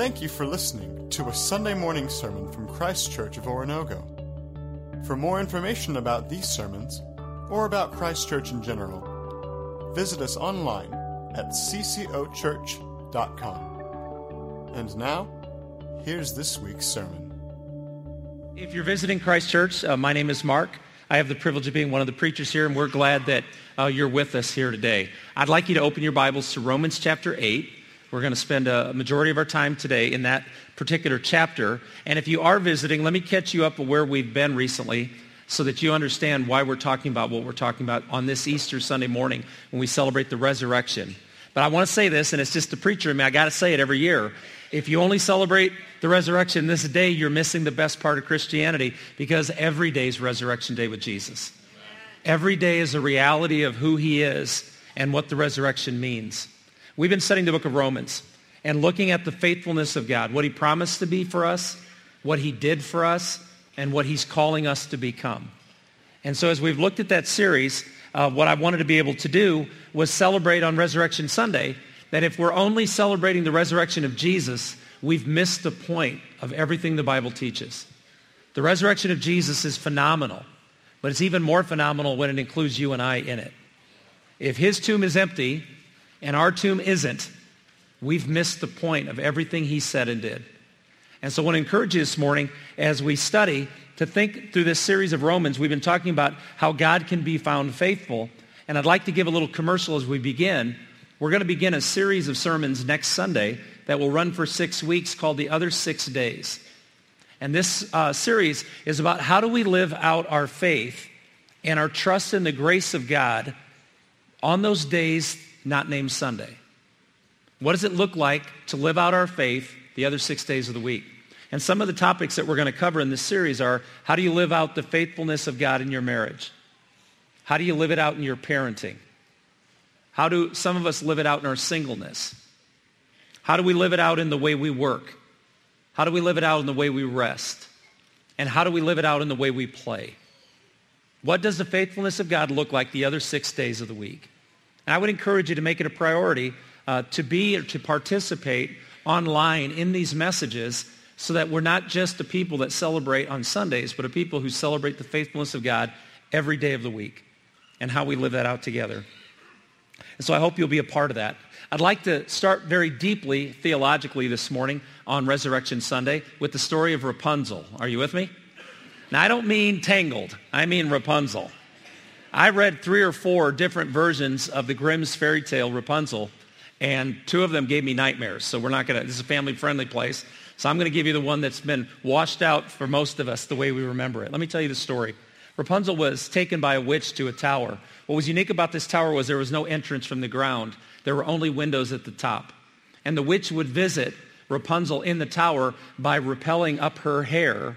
Thank you for listening to a Sunday morning sermon from Christ Church of Oronogo. For more information about these sermons, or about Christ Church in general, visit us online at ccochurch.com. And now, here's this week's sermon. If you're visiting Christ Church, uh, my name is Mark. I have the privilege of being one of the preachers here, and we're glad that uh, you're with us here today. I'd like you to open your Bibles to Romans chapter 8. We're going to spend a majority of our time today in that particular chapter. And if you are visiting, let me catch you up where we've been recently so that you understand why we're talking about what we're talking about on this Easter Sunday morning when we celebrate the resurrection. But I want to say this, and it's just the preacher in me. I got to say it every year. If you only celebrate the resurrection this day, you're missing the best part of Christianity because every day is resurrection day with Jesus. Every day is a reality of who he is and what the resurrection means. We've been studying the book of Romans and looking at the faithfulness of God, what he promised to be for us, what he did for us, and what he's calling us to become. And so as we've looked at that series, uh, what I wanted to be able to do was celebrate on Resurrection Sunday that if we're only celebrating the resurrection of Jesus, we've missed the point of everything the Bible teaches. The resurrection of Jesus is phenomenal, but it's even more phenomenal when it includes you and I in it. If his tomb is empty and our tomb isn't, we've missed the point of everything he said and did. And so I want to encourage you this morning as we study to think through this series of Romans. We've been talking about how God can be found faithful. And I'd like to give a little commercial as we begin we're going to begin a series of sermons next Sunday that will run for six weeks called The Other Six Days. And this uh, series is about how do we live out our faith and our trust in the grace of God on those days not named Sunday. What does it look like to live out our faith the other six days of the week? And some of the topics that we're going to cover in this series are how do you live out the faithfulness of God in your marriage? How do you live it out in your parenting? How do some of us live it out in our singleness? How do we live it out in the way we work? How do we live it out in the way we rest? And how do we live it out in the way we play? What does the faithfulness of God look like the other six days of the week? And I would encourage you to make it a priority uh, to be or to participate online in these messages so that we're not just a people that celebrate on Sundays, but a people who celebrate the faithfulness of God every day of the week and how we live that out together. And so I hope you'll be a part of that. I'd like to start very deeply theologically this morning on Resurrection Sunday with the story of Rapunzel. Are you with me? Now, I don't mean Tangled. I mean Rapunzel. I read three or four different versions of the Grimm's fairy tale Rapunzel, and two of them gave me nightmares. So we're not going to, this is a family-friendly place. So I'm going to give you the one that's been washed out for most of us the way we remember it. Let me tell you the story. Rapunzel was taken by a witch to a tower what was unique about this tower was there was no entrance from the ground. There were only windows at the top. And the witch would visit Rapunzel in the tower by repelling up her hair,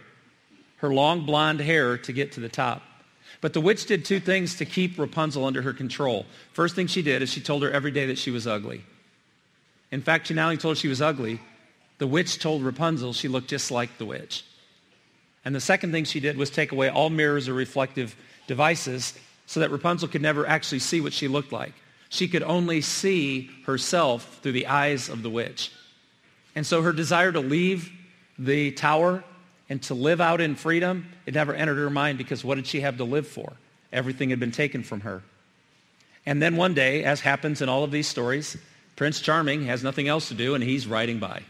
her long blonde hair, to get to the top. But the witch did two things to keep Rapunzel under her control. First thing she did is she told her every day that she was ugly. In fact, she not only told her she was ugly, the witch told Rapunzel she looked just like the witch. And the second thing she did was take away all mirrors or reflective devices so that Rapunzel could never actually see what she looked like. She could only see herself through the eyes of the witch. And so her desire to leave the tower and to live out in freedom, it never entered her mind because what did she have to live for? Everything had been taken from her. And then one day, as happens in all of these stories, Prince Charming has nothing else to do and he's riding by.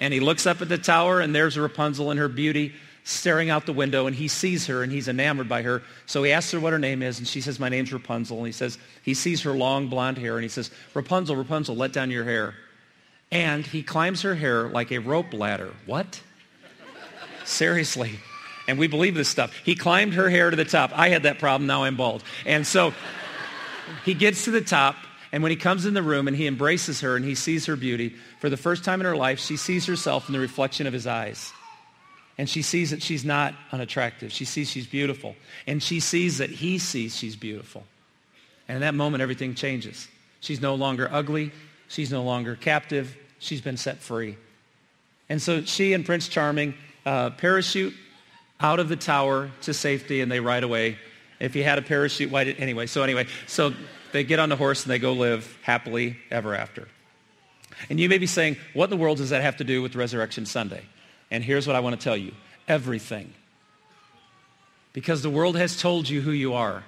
And he looks up at the tower and there's Rapunzel in her beauty staring out the window and he sees her and he's enamored by her. So he asks her what her name is and she says, my name's Rapunzel. And he says, he sees her long blonde hair and he says, Rapunzel, Rapunzel, let down your hair. And he climbs her hair like a rope ladder. What? Seriously. And we believe this stuff. He climbed her hair to the top. I had that problem. Now I'm bald. And so he gets to the top and when he comes in the room and he embraces her and he sees her beauty, for the first time in her life, she sees herself in the reflection of his eyes and she sees that she's not unattractive. She sees she's beautiful. And she sees that he sees she's beautiful. And in that moment, everything changes. She's no longer ugly. She's no longer captive. She's been set free. And so she and Prince Charming uh, parachute out of the tower to safety, and they ride away. If he had a parachute, why did, anyway, so anyway, so they get on the horse and they go live happily ever after. And you may be saying, what in the world does that have to do with Resurrection Sunday? And here's what I want to tell you. Everything. Because the world has told you who you are.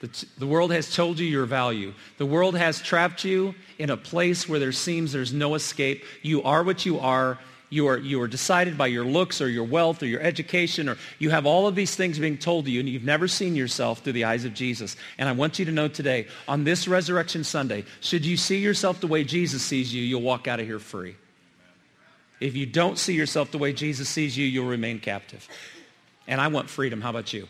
The, the, world has told you your value. The world has trapped you in a place where there seems there's no escape. You are what you are. You are, you are decided by your looks or your wealth or your education or you have all of these things being told to you and you've never seen yourself through the eyes of Jesus. And I want you to know today, on this Resurrection Sunday, should you see yourself the way Jesus sees you, you'll walk out of here free. If you don't see yourself the way Jesus sees you, you'll remain captive. And I want freedom. How about you?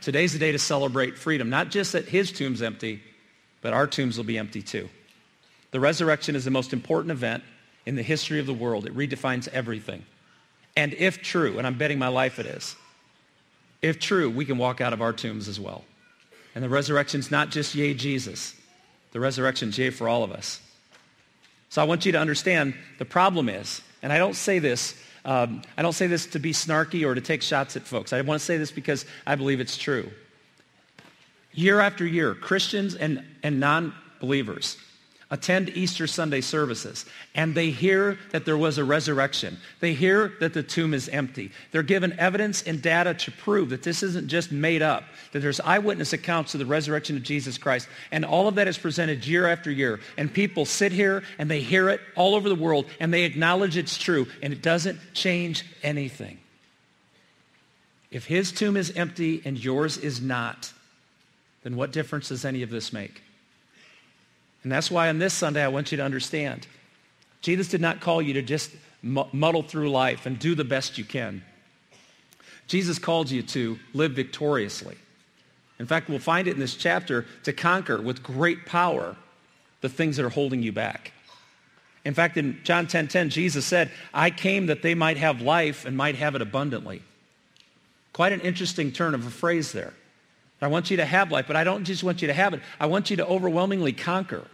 Today's the day to celebrate freedom, not just that his tomb's empty, but our tombs will be empty too. The resurrection is the most important event in the history of the world. It redefines everything. And if true, and I'm betting my life it is, if true, we can walk out of our tombs as well. And the resurrection's not just yay Jesus. The resurrection's yay for all of us. So I want you to understand the problem is, and I don't say this, um, I don't say this to be snarky or to take shots at folks. I want to say this because I believe it's true. Year after year, Christians and, and non-believers attend Easter Sunday services and they hear that there was a resurrection. They hear that the tomb is empty. They're given evidence and data to prove that this isn't just made up, that there's eyewitness accounts of the resurrection of Jesus Christ. And all of that is presented year after year. And people sit here and they hear it all over the world and they acknowledge it's true and it doesn't change anything. If his tomb is empty and yours is not, then what difference does any of this make? And that's why on this Sunday I want you to understand. Jesus did not call you to just muddle through life and do the best you can. Jesus called you to live victoriously. In fact, we'll find it in this chapter to conquer with great power the things that are holding you back. In fact, in John 10:10, 10, 10, Jesus said, I came that they might have life and might have it abundantly. Quite an interesting turn of a phrase there. I want you to have life, but I don't just want you to have it. I want you to overwhelmingly conquer.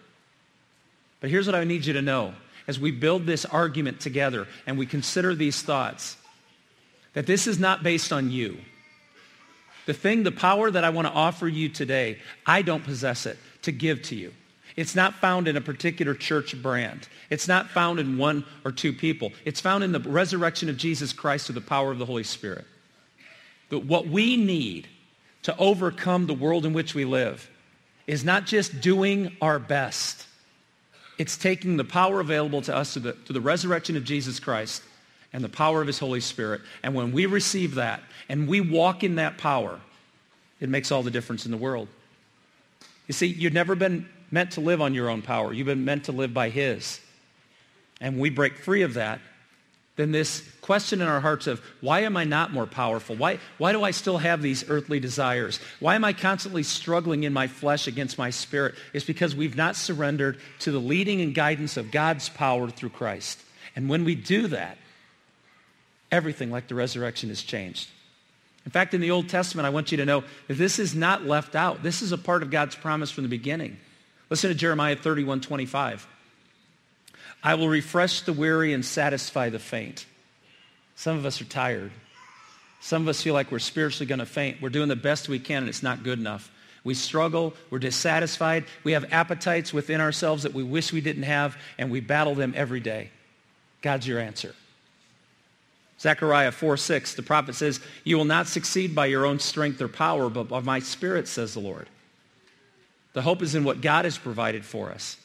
But here's what I need you to know as we build this argument together and we consider these thoughts that this is not based on you. The thing, the power that I want to offer you today, I don't possess it to give to you. It's not found in a particular church brand. It's not found in one or two people. It's found in the resurrection of Jesus Christ through the power of the Holy Spirit. But what we need to overcome the world in which we live is not just doing our best. It's taking the power available to us through the, through the resurrection of Jesus Christ and the power of his Holy Spirit. And when we receive that and we walk in that power, it makes all the difference in the world. You see, you've never been meant to live on your own power. You've been meant to live by his. And we break free of that then this question in our hearts of why am I not more powerful? Why, why do I still have these earthly desires? Why am I constantly struggling in my flesh against my spirit? It's because we've not surrendered to the leading and guidance of God's power through Christ. And when we do that, everything like the resurrection is changed. In fact, in the Old Testament, I want you to know that this is not left out. This is a part of God's promise from the beginning. Listen to Jeremiah 31, 25. I will refresh the weary and satisfy the faint. Some of us are tired. Some of us feel like we're spiritually going to faint. We're doing the best we can and it's not good enough. We struggle. We're dissatisfied. We have appetites within ourselves that we wish we didn't have and we battle them every day. God's your answer. Zechariah 4, 6, the prophet says, You will not succeed by your own strength or power, but by my spirit, says the Lord. The hope is in what God has provided for us.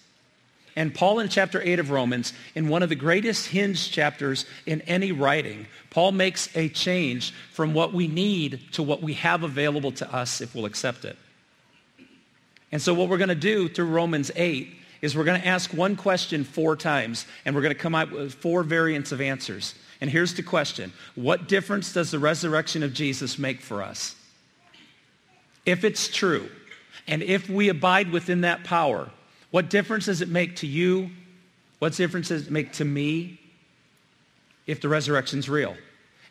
And Paul in chapter 8 of Romans, in one of the greatest hinge chapters in any writing, Paul makes a change from what we need to what we have available to us if we'll accept it. And so what we're going to do through Romans 8 is we're going to ask one question four times, and we're going to come up with four variants of answers. And here's the question. What difference does the resurrection of Jesus make for us? If it's true, and if we abide within that power, what difference does it make to you? What difference does it make to me if the resurrection's real?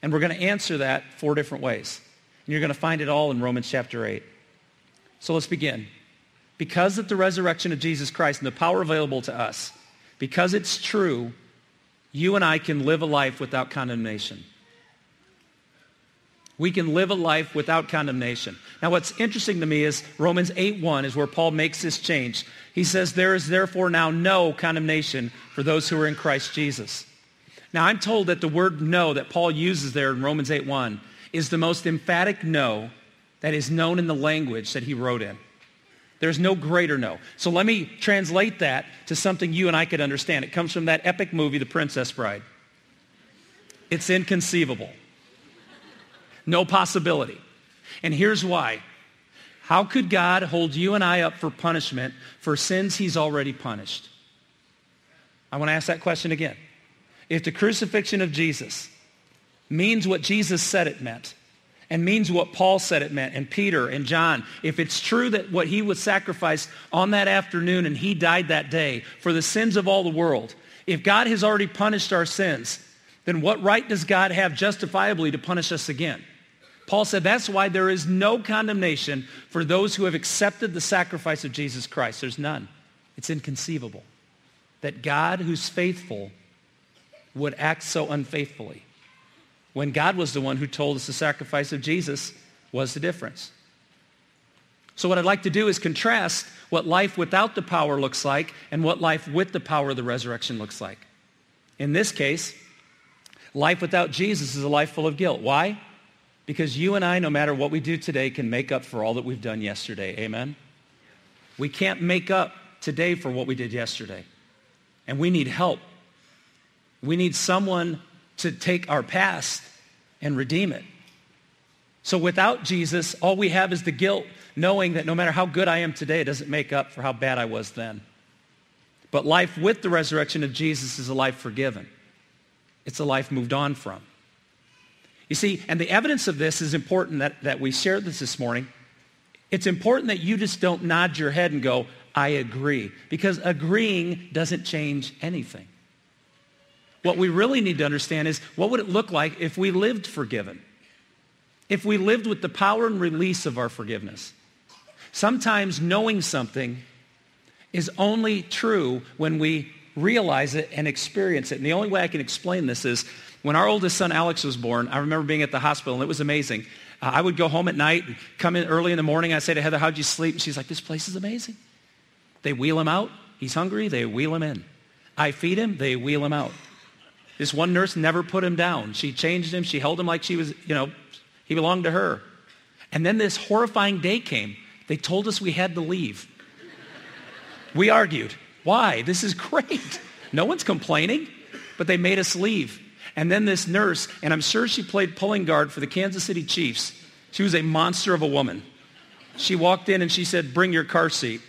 And we're going to answer that four different ways. And you're going to find it all in Romans chapter 8. So let's begin. Because of the resurrection of Jesus Christ and the power available to us, because it's true, you and I can live a life without condemnation. We can live a life without condemnation. Now what's interesting to me is Romans 8.1 is where Paul makes this change. He says, there is therefore now no condemnation for those who are in Christ Jesus. Now I'm told that the word no that Paul uses there in Romans 8.1 is the most emphatic no that is known in the language that he wrote in. There's no greater no. So let me translate that to something you and I could understand. It comes from that epic movie, The Princess Bride. It's inconceivable. No possibility. And here's why. How could God hold you and I up for punishment for sins he's already punished? I want to ask that question again. If the crucifixion of Jesus means what Jesus said it meant, and means what Paul said it meant, and Peter and John, if it's true that what he was sacrificed on that afternoon and he died that day for the sins of all the world, if God has already punished our sins, then what right does God have justifiably to punish us again? Paul said that's why there is no condemnation for those who have accepted the sacrifice of Jesus Christ. There's none. It's inconceivable that God, who's faithful, would act so unfaithfully when God was the one who told us the sacrifice of Jesus was the difference. So what I'd like to do is contrast what life without the power looks like and what life with the power of the resurrection looks like. In this case, life without Jesus is a life full of guilt. Why? Because you and I, no matter what we do today, can make up for all that we've done yesterday. Amen? We can't make up today for what we did yesterday. And we need help. We need someone to take our past and redeem it. So without Jesus, all we have is the guilt, knowing that no matter how good I am today, it doesn't make up for how bad I was then. But life with the resurrection of Jesus is a life forgiven. It's a life moved on from. You see, and the evidence of this is important that, that we share this this morning. It's important that you just don't nod your head and go, I agree, because agreeing doesn't change anything. What we really need to understand is what would it look like if we lived forgiven? If we lived with the power and release of our forgiveness? Sometimes knowing something is only true when we realize it and experience it. And the only way I can explain this is when our oldest son Alex was born, I remember being at the hospital and it was amazing. Uh, I would go home at night and come in early in the morning. I'd say to Heather, how'd you sleep? And she's like, this place is amazing. They wheel him out. He's hungry. They wheel him in. I feed him. They wheel him out. This one nurse never put him down. She changed him. She held him like she was, you know, he belonged to her. And then this horrifying day came. They told us we had to leave. We argued. Why? This is great. No one's complaining. But they made us leave. And then this nurse, and I'm sure she played pulling guard for the Kansas City Chiefs. She was a monster of a woman. She walked in and she said, bring your car seat.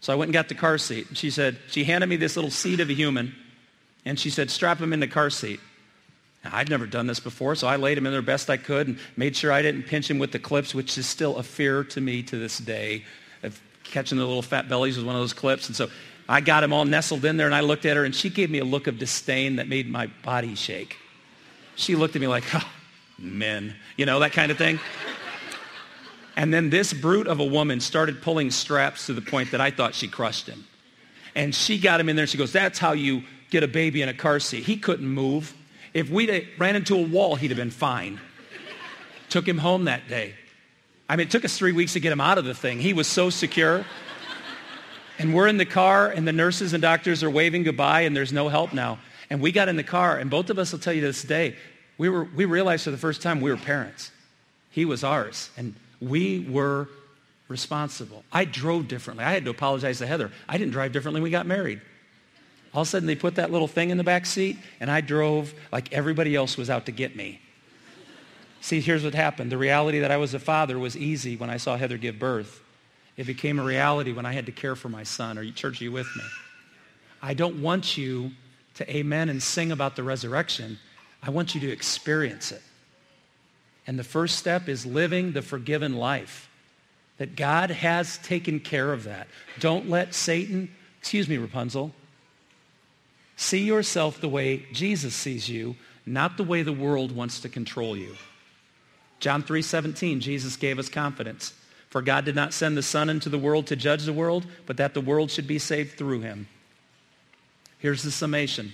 So I went and got the car seat. She said, she handed me this little seat of a human. And she said, strap him in the car seat. Now, I'd never done this before, so I laid him in there best I could and made sure I didn't pinch him with the clips, which is still a fear to me to this day of catching the little fat bellies with one of those clips. And so I got him all nestled in there, and I looked at her, and she gave me a look of disdain that made my body shake. She looked at me like, oh, men, you know, that kind of thing. And then this brute of a woman started pulling straps to the point that I thought she crushed him. And she got him in there, and she goes, that's how you get a baby in a car seat. He couldn't move. If we'd ran into a wall, he'd have been fine. Took him home that day. I mean, it took us three weeks to get him out of the thing. He was so secure. And we're in the car, and the nurses and doctors are waving goodbye, and there's no help now. And we got in the car, and both of us will tell you this day, we, were, we realized for the first time we were parents. He was ours, and we were responsible. I drove differently. I had to apologize to Heather. I didn't drive differently when we got married. All of a sudden, they put that little thing in the back seat, and I drove like everybody else was out to get me. See, here's what happened. The reality that I was a father was easy when I saw Heather give birth. It became a reality when I had to care for my son. Are you, church, are you with me? I don't want you to amen and sing about the resurrection. I want you to experience it. And the first step is living the forgiven life. That God has taken care of that. Don't let Satan, excuse me, Rapunzel, See yourself the way Jesus sees you, not the way the world wants to control you. John 3:17, Jesus gave us confidence. For God did not send the Son into the world to judge the world, but that the world should be saved through him. Here's the summation.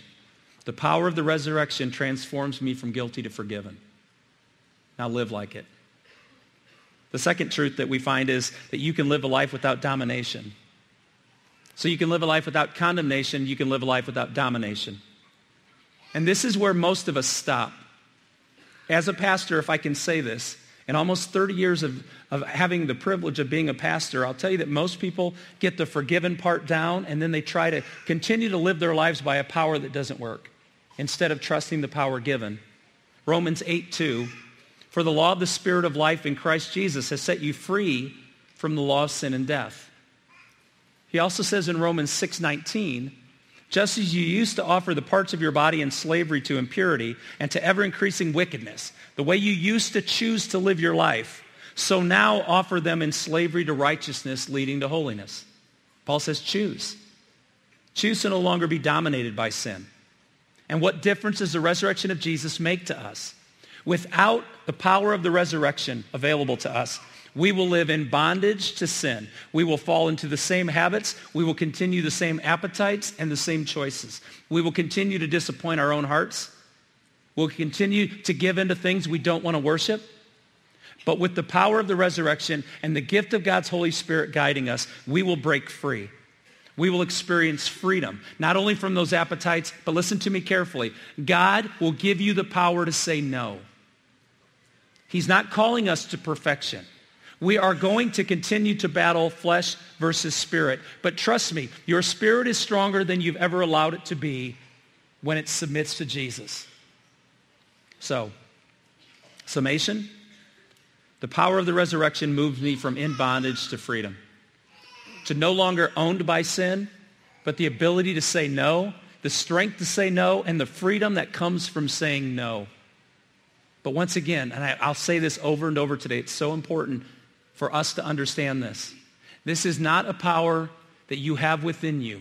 The power of the resurrection transforms me from guilty to forgiven. Now live like it. The second truth that we find is that you can live a life without domination. So you can live a life without condemnation. You can live a life without domination. And this is where most of us stop. As a pastor, if I can say this, in almost 30 years of, of having the privilege of being a pastor, I'll tell you that most people get the forgiven part down and then they try to continue to live their lives by a power that doesn't work instead of trusting the power given. Romans 8, 2 for the law of the Spirit of life in Christ Jesus has set you free from the law of sin and death. He also says in Romans 6:19, just as you used to offer the parts of your body in slavery to impurity and to ever-increasing wickedness, the way you used to choose to live your life, so now offer them in slavery to righteousness leading to holiness. Paul says choose. Choose to no longer be dominated by sin. And what difference does the resurrection of Jesus make to us? Without the power of the resurrection available to us, we will live in bondage to sin. We will fall into the same habits. We will continue the same appetites and the same choices. We will continue to disappoint our own hearts. We'll continue to give into things we don't want to worship. But with the power of the resurrection and the gift of God's Holy Spirit guiding us, we will break free. We will experience freedom, not only from those appetites, but listen to me carefully. God will give you the power to say no. He's not calling us to perfection. We are going to continue to battle flesh versus spirit. But trust me, your spirit is stronger than you've ever allowed it to be when it submits to Jesus. So, summation, the power of the resurrection moves me from in bondage to freedom. To no longer owned by sin, but the ability to say no, the strength to say no, and the freedom that comes from saying no. But once again, and I, will say this over and over today, it's so important for us to understand this. This is not a power that you have within you.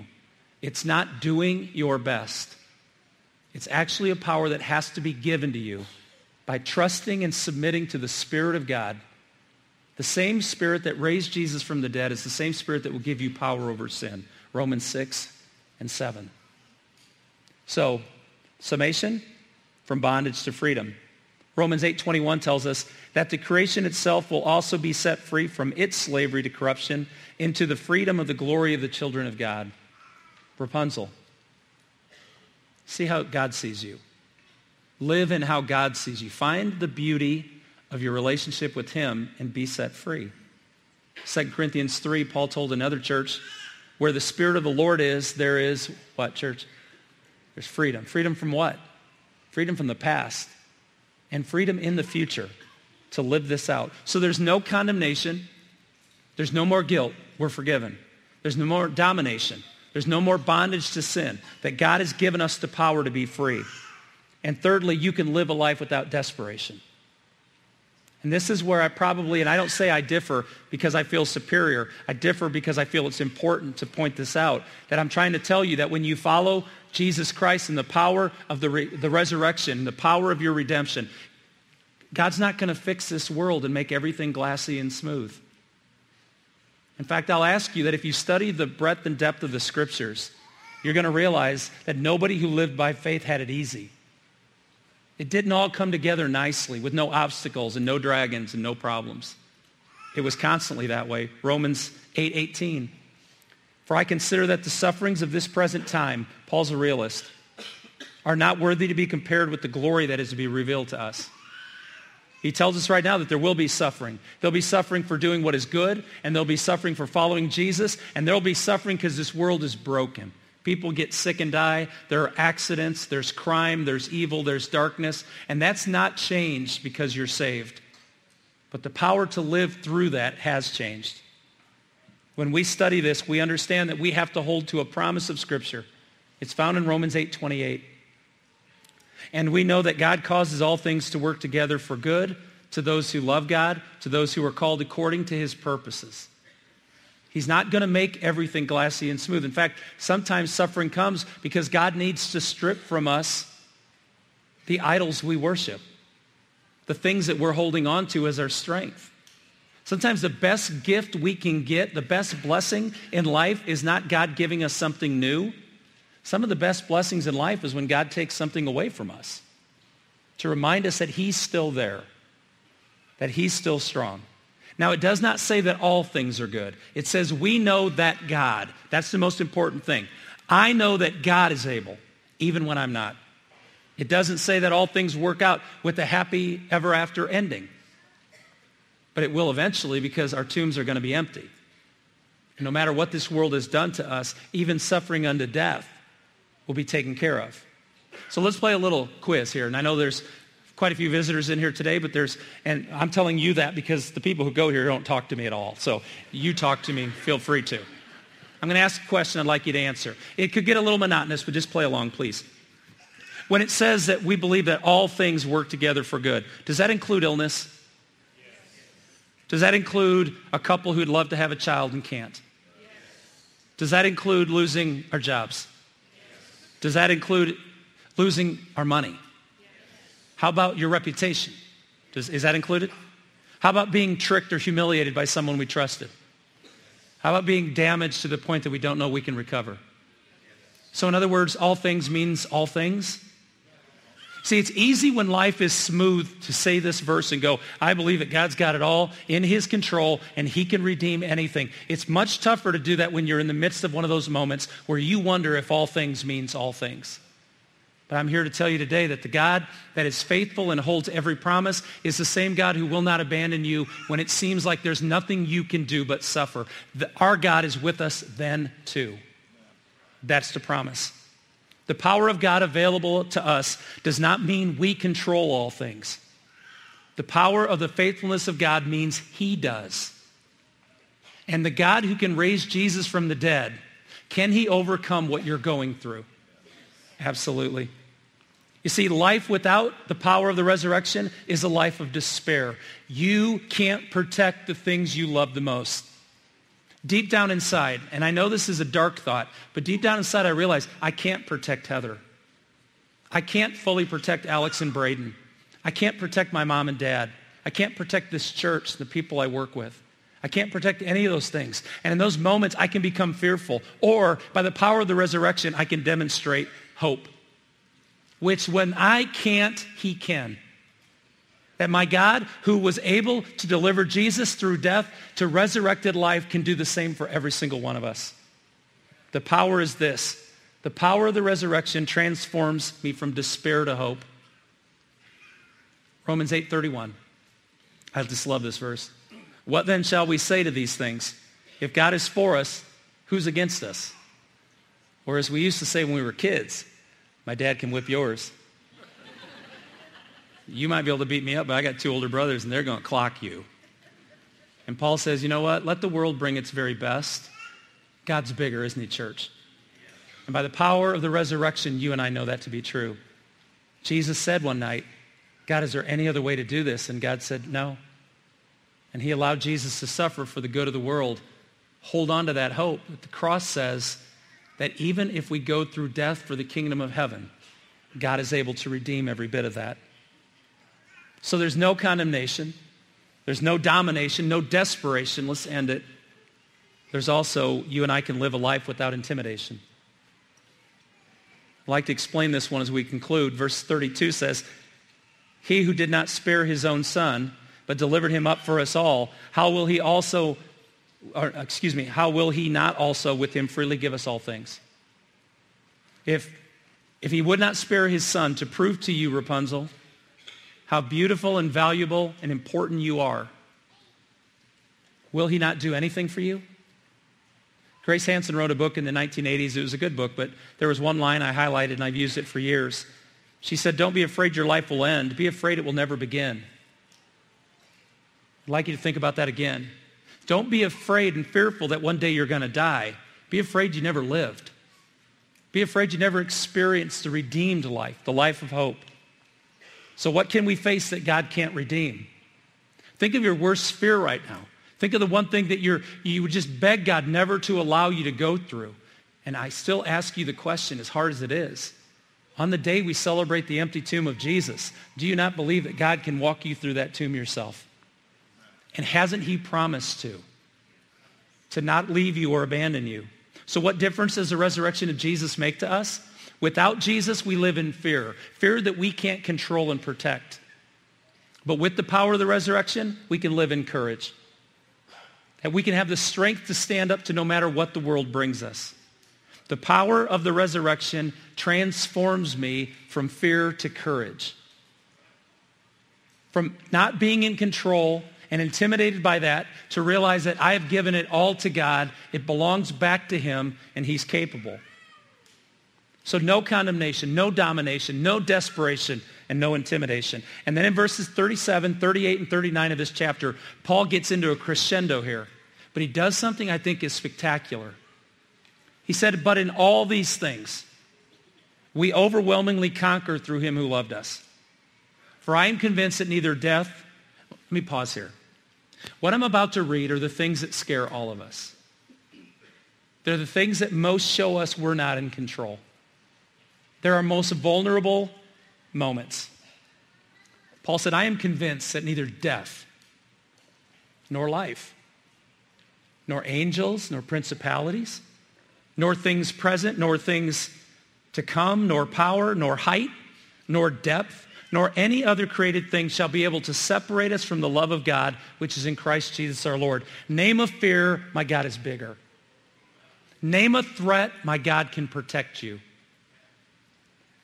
It's not doing your best. It's actually a power that has to be given to you by trusting and submitting to the Spirit of God. The same Spirit that raised Jesus from the dead is the same Spirit that will give you power over sin. Romans 6 and 7. So, summation from bondage to freedom. Romans 8:21 tells us that the creation itself will also be set free from its slavery to corruption into the freedom of the glory of the children of God. Rapunzel. See how God sees you. Live in how God sees you. Find the beauty of your relationship with him and be set free. 2 Corinthians 3, Paul told another church, where the Spirit of the Lord is, there is what, church? There's freedom. Freedom from what? Freedom from the past and freedom in the future to live this out. So there's no condemnation. There's no more guilt. We're forgiven. There's no more domination. There's no more bondage to sin. That God has given us the power to be free. And thirdly, you can live a life without desperation. And this is where I probably, and I don't say I differ because I feel superior. I differ because I feel it's important to point this out. That I'm trying to tell you that when you follow Jesus Christ and the power of the, re- the resurrection, the power of your redemption, God's not going to fix this world and make everything glassy and smooth. In fact, I'll ask you that if you study the breadth and depth of the scriptures, you're going to realize that nobody who lived by faith had it easy. It didn't all come together nicely with no obstacles and no dragons and no problems. It was constantly that way. Romans 8:18. 8, For I consider that the sufferings of this present time, Paul's a realist, are not worthy to be compared with the glory that is to be revealed to us. He tells us right now that there will be suffering. There'll be suffering for doing what is good, and there'll be suffering for following Jesus, and there'll be suffering because this world is broken. People get sick and die. There are accidents. There's crime. There's evil. There's darkness. And that's not changed because you're saved. But the power to live through that has changed. When we study this, we understand that we have to hold to a promise of Scripture. It's found in Romans 8, 28. And we know that God causes all things to work together for good to those who love God, to those who are called according to his purposes. He's not going to make everything glassy and smooth. In fact, sometimes suffering comes because God needs to strip from us the idols we worship, the things that we're holding on to as our strength. Sometimes the best gift we can get, the best blessing in life is not God giving us something new. Some of the best blessings in life is when God takes something away from us to remind us that he's still there that he's still strong. Now, it does not say that all things are good. It says we know that God. That's the most important thing. I know that God is able, even when I'm not. It doesn't say that all things work out with a happy ever after ending. But it will eventually because our tombs are going to be empty. And no matter what this world has done to us, even suffering unto death will be taken care of. So let's play a little quiz here. And I know there's quite a few visitors in here today, but there's, and I'm telling you that because the people who go here don't talk to me at all. So you talk to me, feel free to. I'm going to ask a question I'd like you to answer. It could get a little monotonous, but just play along, please. When it says that we believe that all things work together for good, does that include illness? Does that include a couple who'd love to have a child and can't? Does that include losing our jobs? Does that include losing our money? How about your reputation? Does, is that included? How about being tricked or humiliated by someone we trusted? How about being damaged to the point that we don't know we can recover? So in other words, all things means all things. See, it's easy when life is smooth to say this verse and go, I believe that God's got it all in his control and he can redeem anything. It's much tougher to do that when you're in the midst of one of those moments where you wonder if all things means all things. But I'm here to tell you today that the God that is faithful and holds every promise is the same God who will not abandon you when it seems like there's nothing you can do but suffer. The, our God is with us then too. That's the promise. The power of God available to us does not mean we control all things. The power of the faithfulness of God means he does. And the God who can raise Jesus from the dead, can he overcome what you're going through? Absolutely. You see, life without the power of the resurrection is a life of despair. You can't protect the things you love the most. Deep down inside, and I know this is a dark thought, but deep down inside I realize I can't protect Heather. I can't fully protect Alex and Braden. I can't protect my mom and dad. I can't protect this church, the people I work with. I can't protect any of those things. And in those moments, I can become fearful. Or by the power of the resurrection, I can demonstrate hope which when I can't, he can. That my God, who was able to deliver Jesus through death to resurrected life, can do the same for every single one of us. The power is this. The power of the resurrection transforms me from despair to hope. Romans 8:31. I just love this verse. What then shall we say to these things? If God is for us, who's against us? Or as we used to say when we were kids, my dad can whip yours. You might be able to beat me up, but I got two older brothers and they're going to clock you. And Paul says, you know what? Let the world bring its very best. God's bigger, isn't he, church? And by the power of the resurrection, you and I know that to be true. Jesus said one night, God, is there any other way to do this? And God said, no. And he allowed Jesus to suffer for the good of the world. Hold on to that hope. But the cross says, that even if we go through death for the kingdom of heaven, God is able to redeem every bit of that. So there's no condemnation. There's no domination, no desperation. Let's end it. There's also, you and I can live a life without intimidation. I'd like to explain this one as we conclude. Verse 32 says, He who did not spare his own son, but delivered him up for us all, how will he also or excuse me, how will he not also with him freely give us all things? If, if he would not spare his son to prove to you, Rapunzel, how beautiful and valuable and important you are, will he not do anything for you? Grace Hansen wrote a book in the 1980s. It was a good book, but there was one line I highlighted and I've used it for years. She said, don't be afraid your life will end. Be afraid it will never begin. I'd like you to think about that again. Don't be afraid and fearful that one day you're going to die. Be afraid you never lived. Be afraid you never experienced the redeemed life, the life of hope. So what can we face that God can't redeem? Think of your worst fear right now. Think of the one thing that you're, you would just beg God never to allow you to go through. And I still ask you the question, as hard as it is. On the day we celebrate the empty tomb of Jesus, do you not believe that God can walk you through that tomb yourself? And hasn't he promised to? To not leave you or abandon you. So what difference does the resurrection of Jesus make to us? Without Jesus, we live in fear. Fear that we can't control and protect. But with the power of the resurrection, we can live in courage. And we can have the strength to stand up to no matter what the world brings us. The power of the resurrection transforms me from fear to courage. From not being in control and intimidated by that to realize that I have given it all to God. It belongs back to him and he's capable. So no condemnation, no domination, no desperation, and no intimidation. And then in verses 37, 38, and 39 of this chapter, Paul gets into a crescendo here. But he does something I think is spectacular. He said, but in all these things, we overwhelmingly conquer through him who loved us. For I am convinced that neither death, let me pause here. What I'm about to read are the things that scare all of us. They're the things that most show us we're not in control. They're our most vulnerable moments. Paul said, I am convinced that neither death nor life, nor angels, nor principalities, nor things present, nor things to come, nor power, nor height, nor depth, nor any other created thing shall be able to separate us from the love of God, which is in Christ Jesus our Lord. Name a fear, my God is bigger. Name a threat, my God can protect you.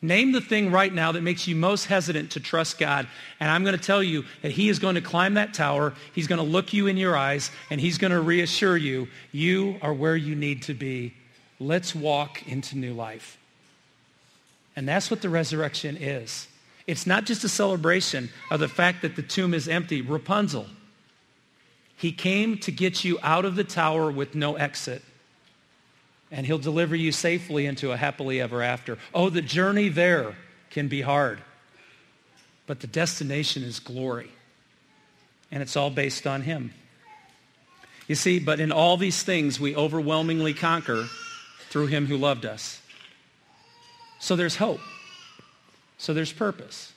Name the thing right now that makes you most hesitant to trust God. And I'm going to tell you that he is going to climb that tower. He's going to look you in your eyes and he's going to reassure you, you are where you need to be. Let's walk into new life. And that's what the resurrection is. It's not just a celebration of the fact that the tomb is empty. Rapunzel, he came to get you out of the tower with no exit and he'll deliver you safely into a happily ever after. Oh, the journey there can be hard, but the destination is glory. And it's all based on him. You see, but in all these things we overwhelmingly conquer through him who loved us. So there's hope. So there's purpose.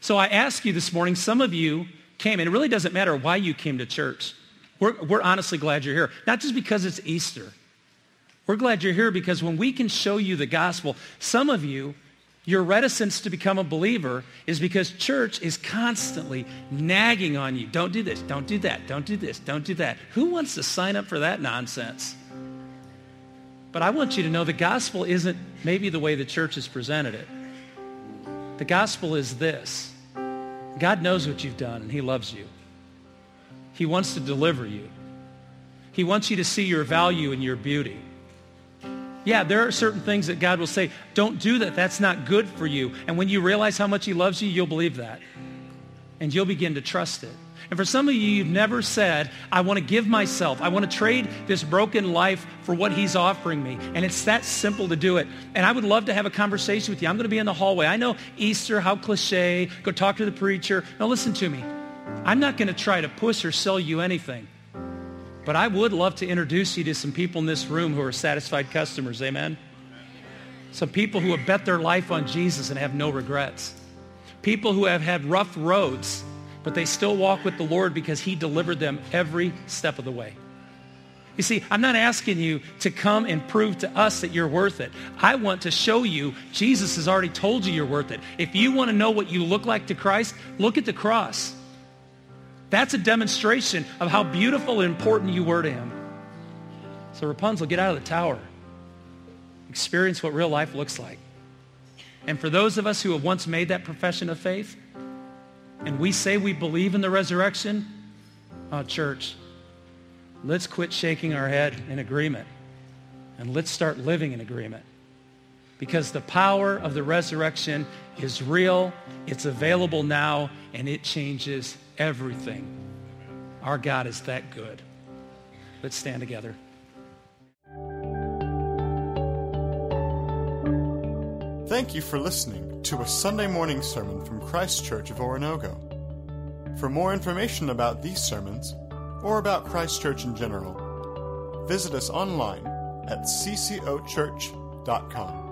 So I ask you this morning, some of you came, and it really doesn't matter why you came to church. We're, we're honestly glad you're here. Not just because it's Easter. We're glad you're here because when we can show you the gospel, some of you, your reticence to become a believer is because church is constantly nagging on you. Don't do this, don't do that, don't do this, don't do that. Who wants to sign up for that nonsense? But I want you to know the gospel isn't maybe the way the church has presented it. The gospel is this. God knows what you've done and he loves you. He wants to deliver you. He wants you to see your value and your beauty. Yeah, there are certain things that God will say, don't do that. That's not good for you. And when you realize how much he loves you, you'll believe that. And you'll begin to trust it. And for some of you, you've never said, I want to give myself. I want to trade this broken life for what he's offering me. And it's that simple to do it. And I would love to have a conversation with you. I'm going to be in the hallway. I know Easter, how cliche, go talk to the preacher. Now listen to me. I'm not going to try to push or sell you anything. But I would love to introduce you to some people in this room who are satisfied customers. Amen? Some people who have bet their life on Jesus and have no regrets. People who have had rough roads, but they still walk with the Lord because he delivered them every step of the way. You see, I'm not asking you to come and prove to us that you're worth it. I want to show you Jesus has already told you you're worth it. If you want to know what you look like to Christ, look at the cross. That's a demonstration of how beautiful and important you were to him. So Rapunzel, get out of the tower. Experience what real life looks like. And for those of us who have once made that profession of faith, and we say we believe in the resurrection, oh, church, let's quit shaking our head in agreement. And let's start living in agreement. Because the power of the resurrection is real, it's available now, and it changes everything. Our God is that good. Let's stand together. Thank you for listening to a Sunday morning sermon from Christ Church of Oronogo. For more information about these sermons, or about Christ Church in general, visit us online at ccochurch.com.